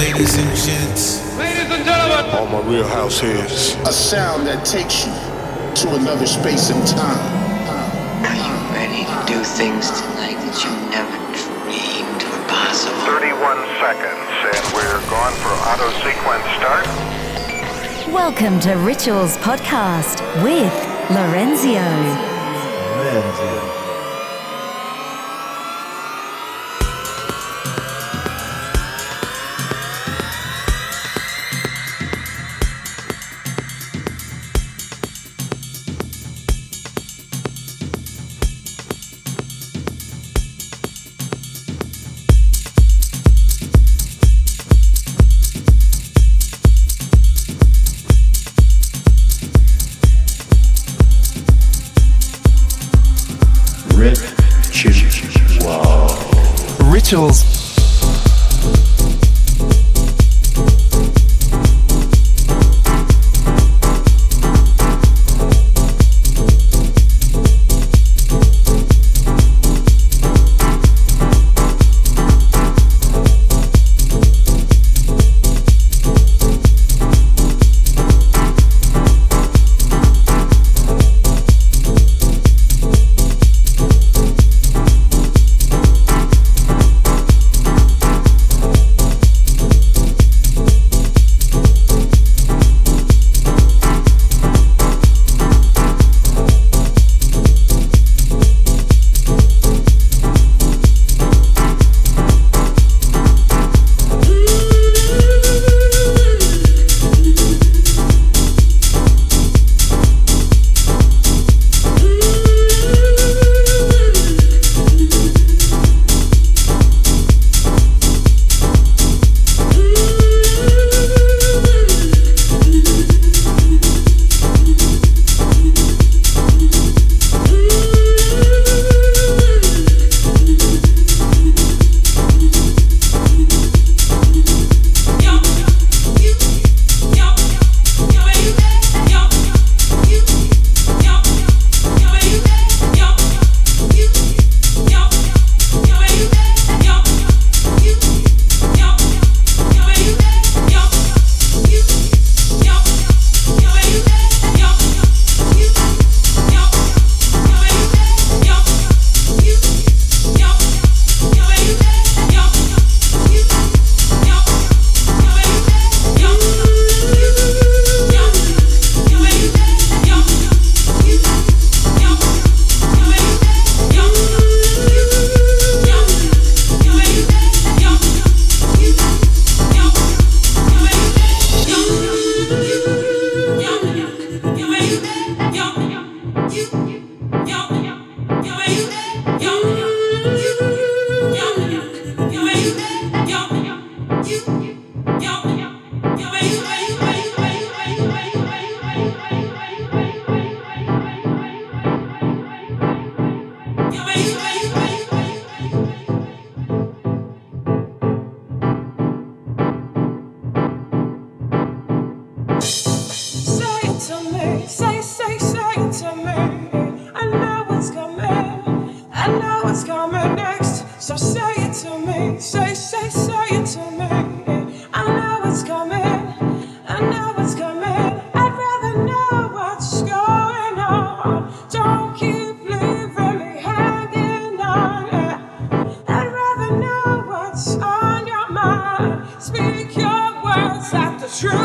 Ladies and gents. Ladies and gentlemen. All my real house heads. A sound that takes you to another space and time. Are you ready to do things tonight that you never dreamed were possible? 31 seconds, and we're gone for auto sequence start. Welcome to Rituals Podcast with Lorenzio. Lorenzio. Mitchell's Know what's on your mind. Speak your words at the truth.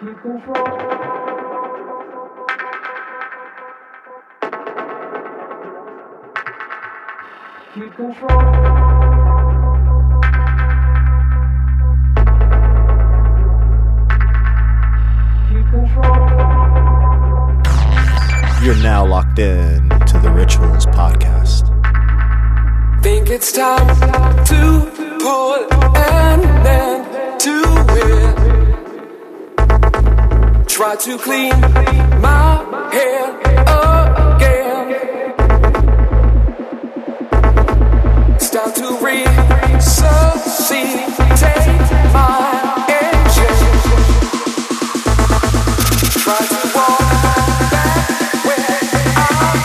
you control. Keep control. You're now locked in to the Rituals Podcast. Think it's time to pull an end to Try to clean my head again. Start to resuscitate my engine. Try to walk back where from.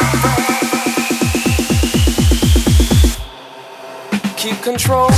Keep control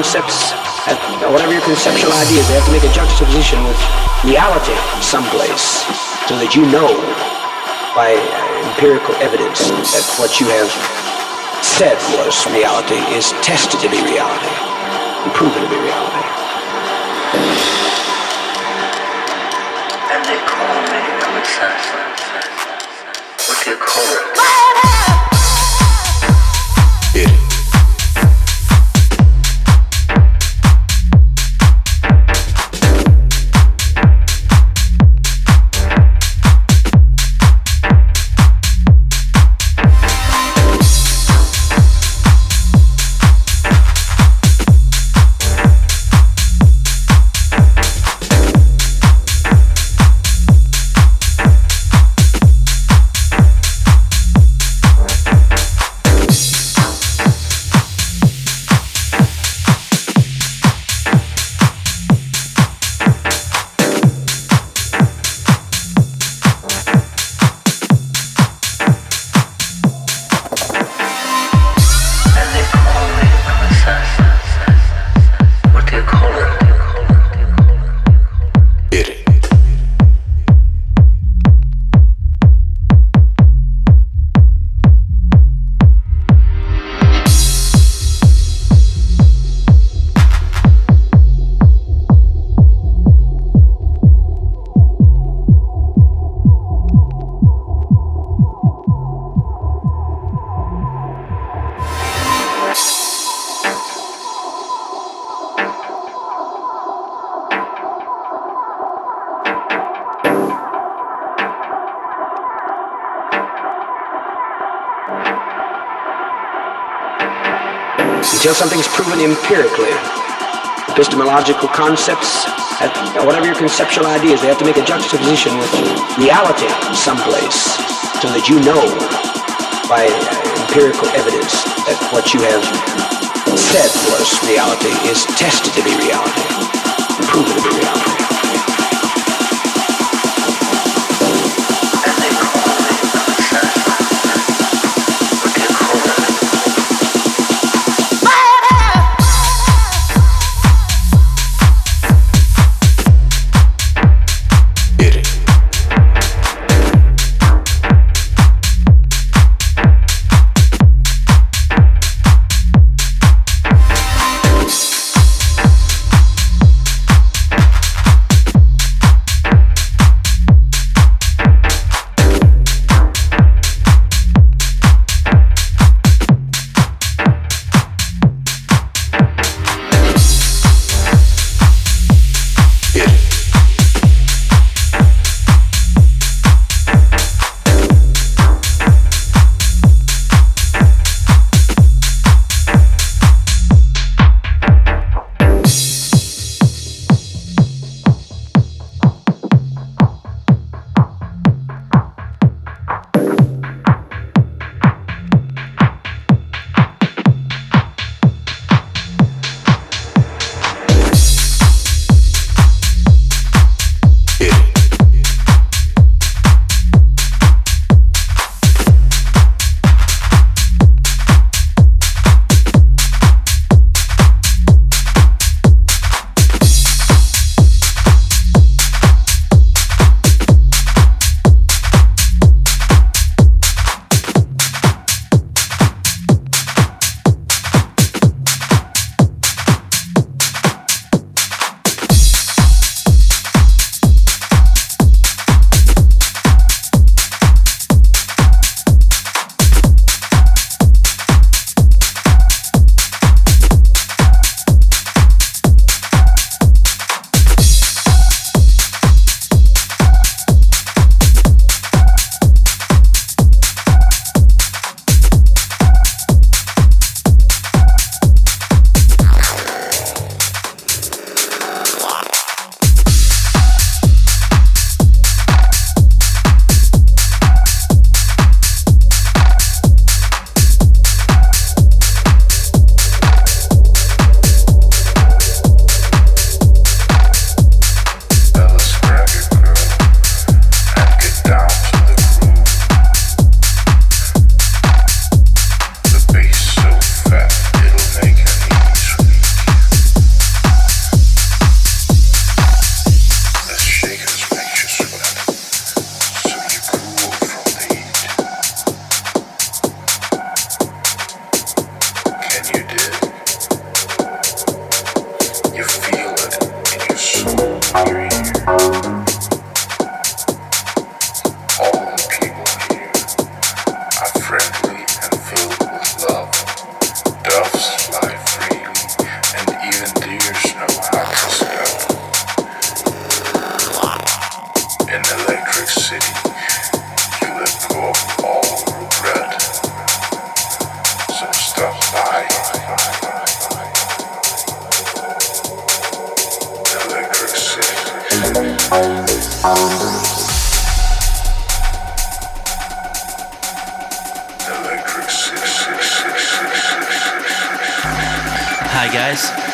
concepts, uh, whatever your conceptual ideas, they have to make a juxtaposition with reality someplace so that you know by empirical evidence that what you have said was reality is tested to be reality and proven to be reality. Until something's proven empirically. Epistemological concepts, whatever your conceptual ideas, they have to make a juxtaposition with reality someplace so that you know by uh, empirical evidence that what you have said was reality is tested to be reality proven to be reality.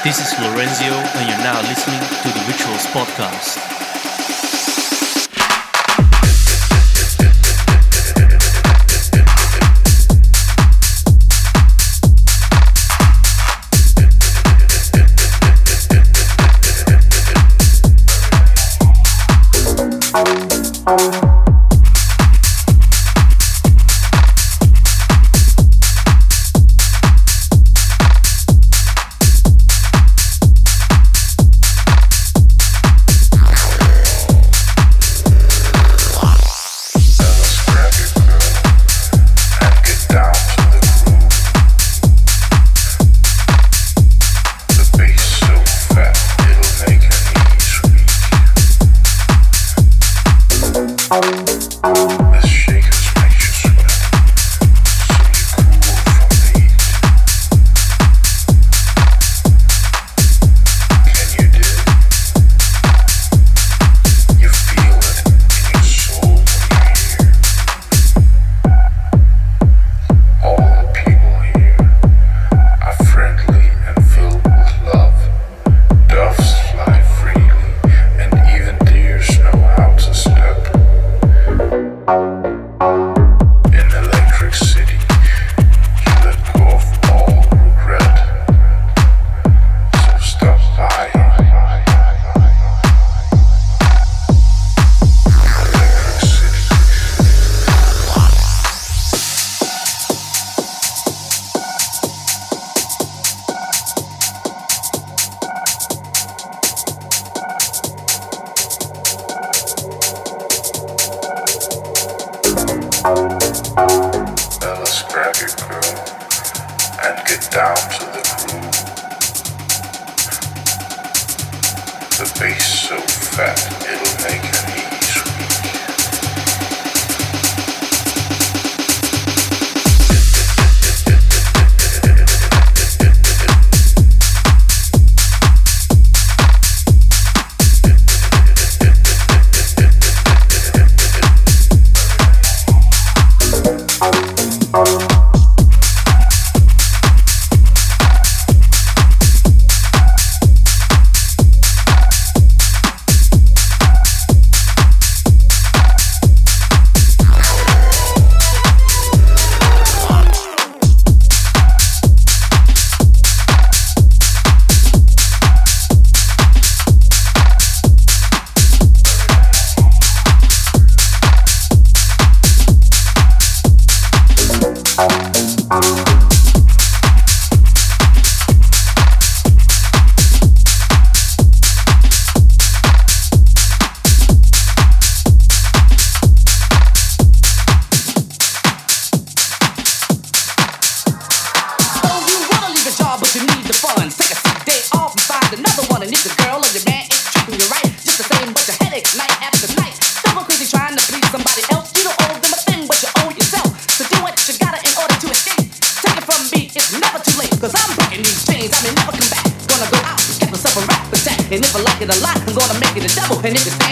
This is Lorenzio, and you're now listening to the Rituals Podcast.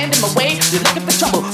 standing in my way. You're looking for trouble.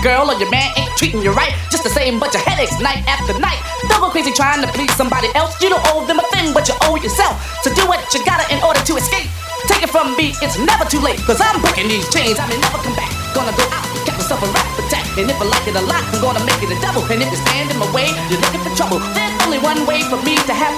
Girl or your man ain't treating you right, just the same bunch of headaches night after night. Go crazy trying to please somebody else. You don't owe them a thing, but you owe yourself. So do what you gotta in order to escape. Take it from me, it's never too late. Cause I'm breaking these chains, I may never come back. Gonna go out get myself a rap attack. And if I like it a lot, I'm gonna make it a double. And if you stand in my way, you're looking for trouble. There's only one way for me to have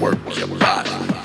work your body,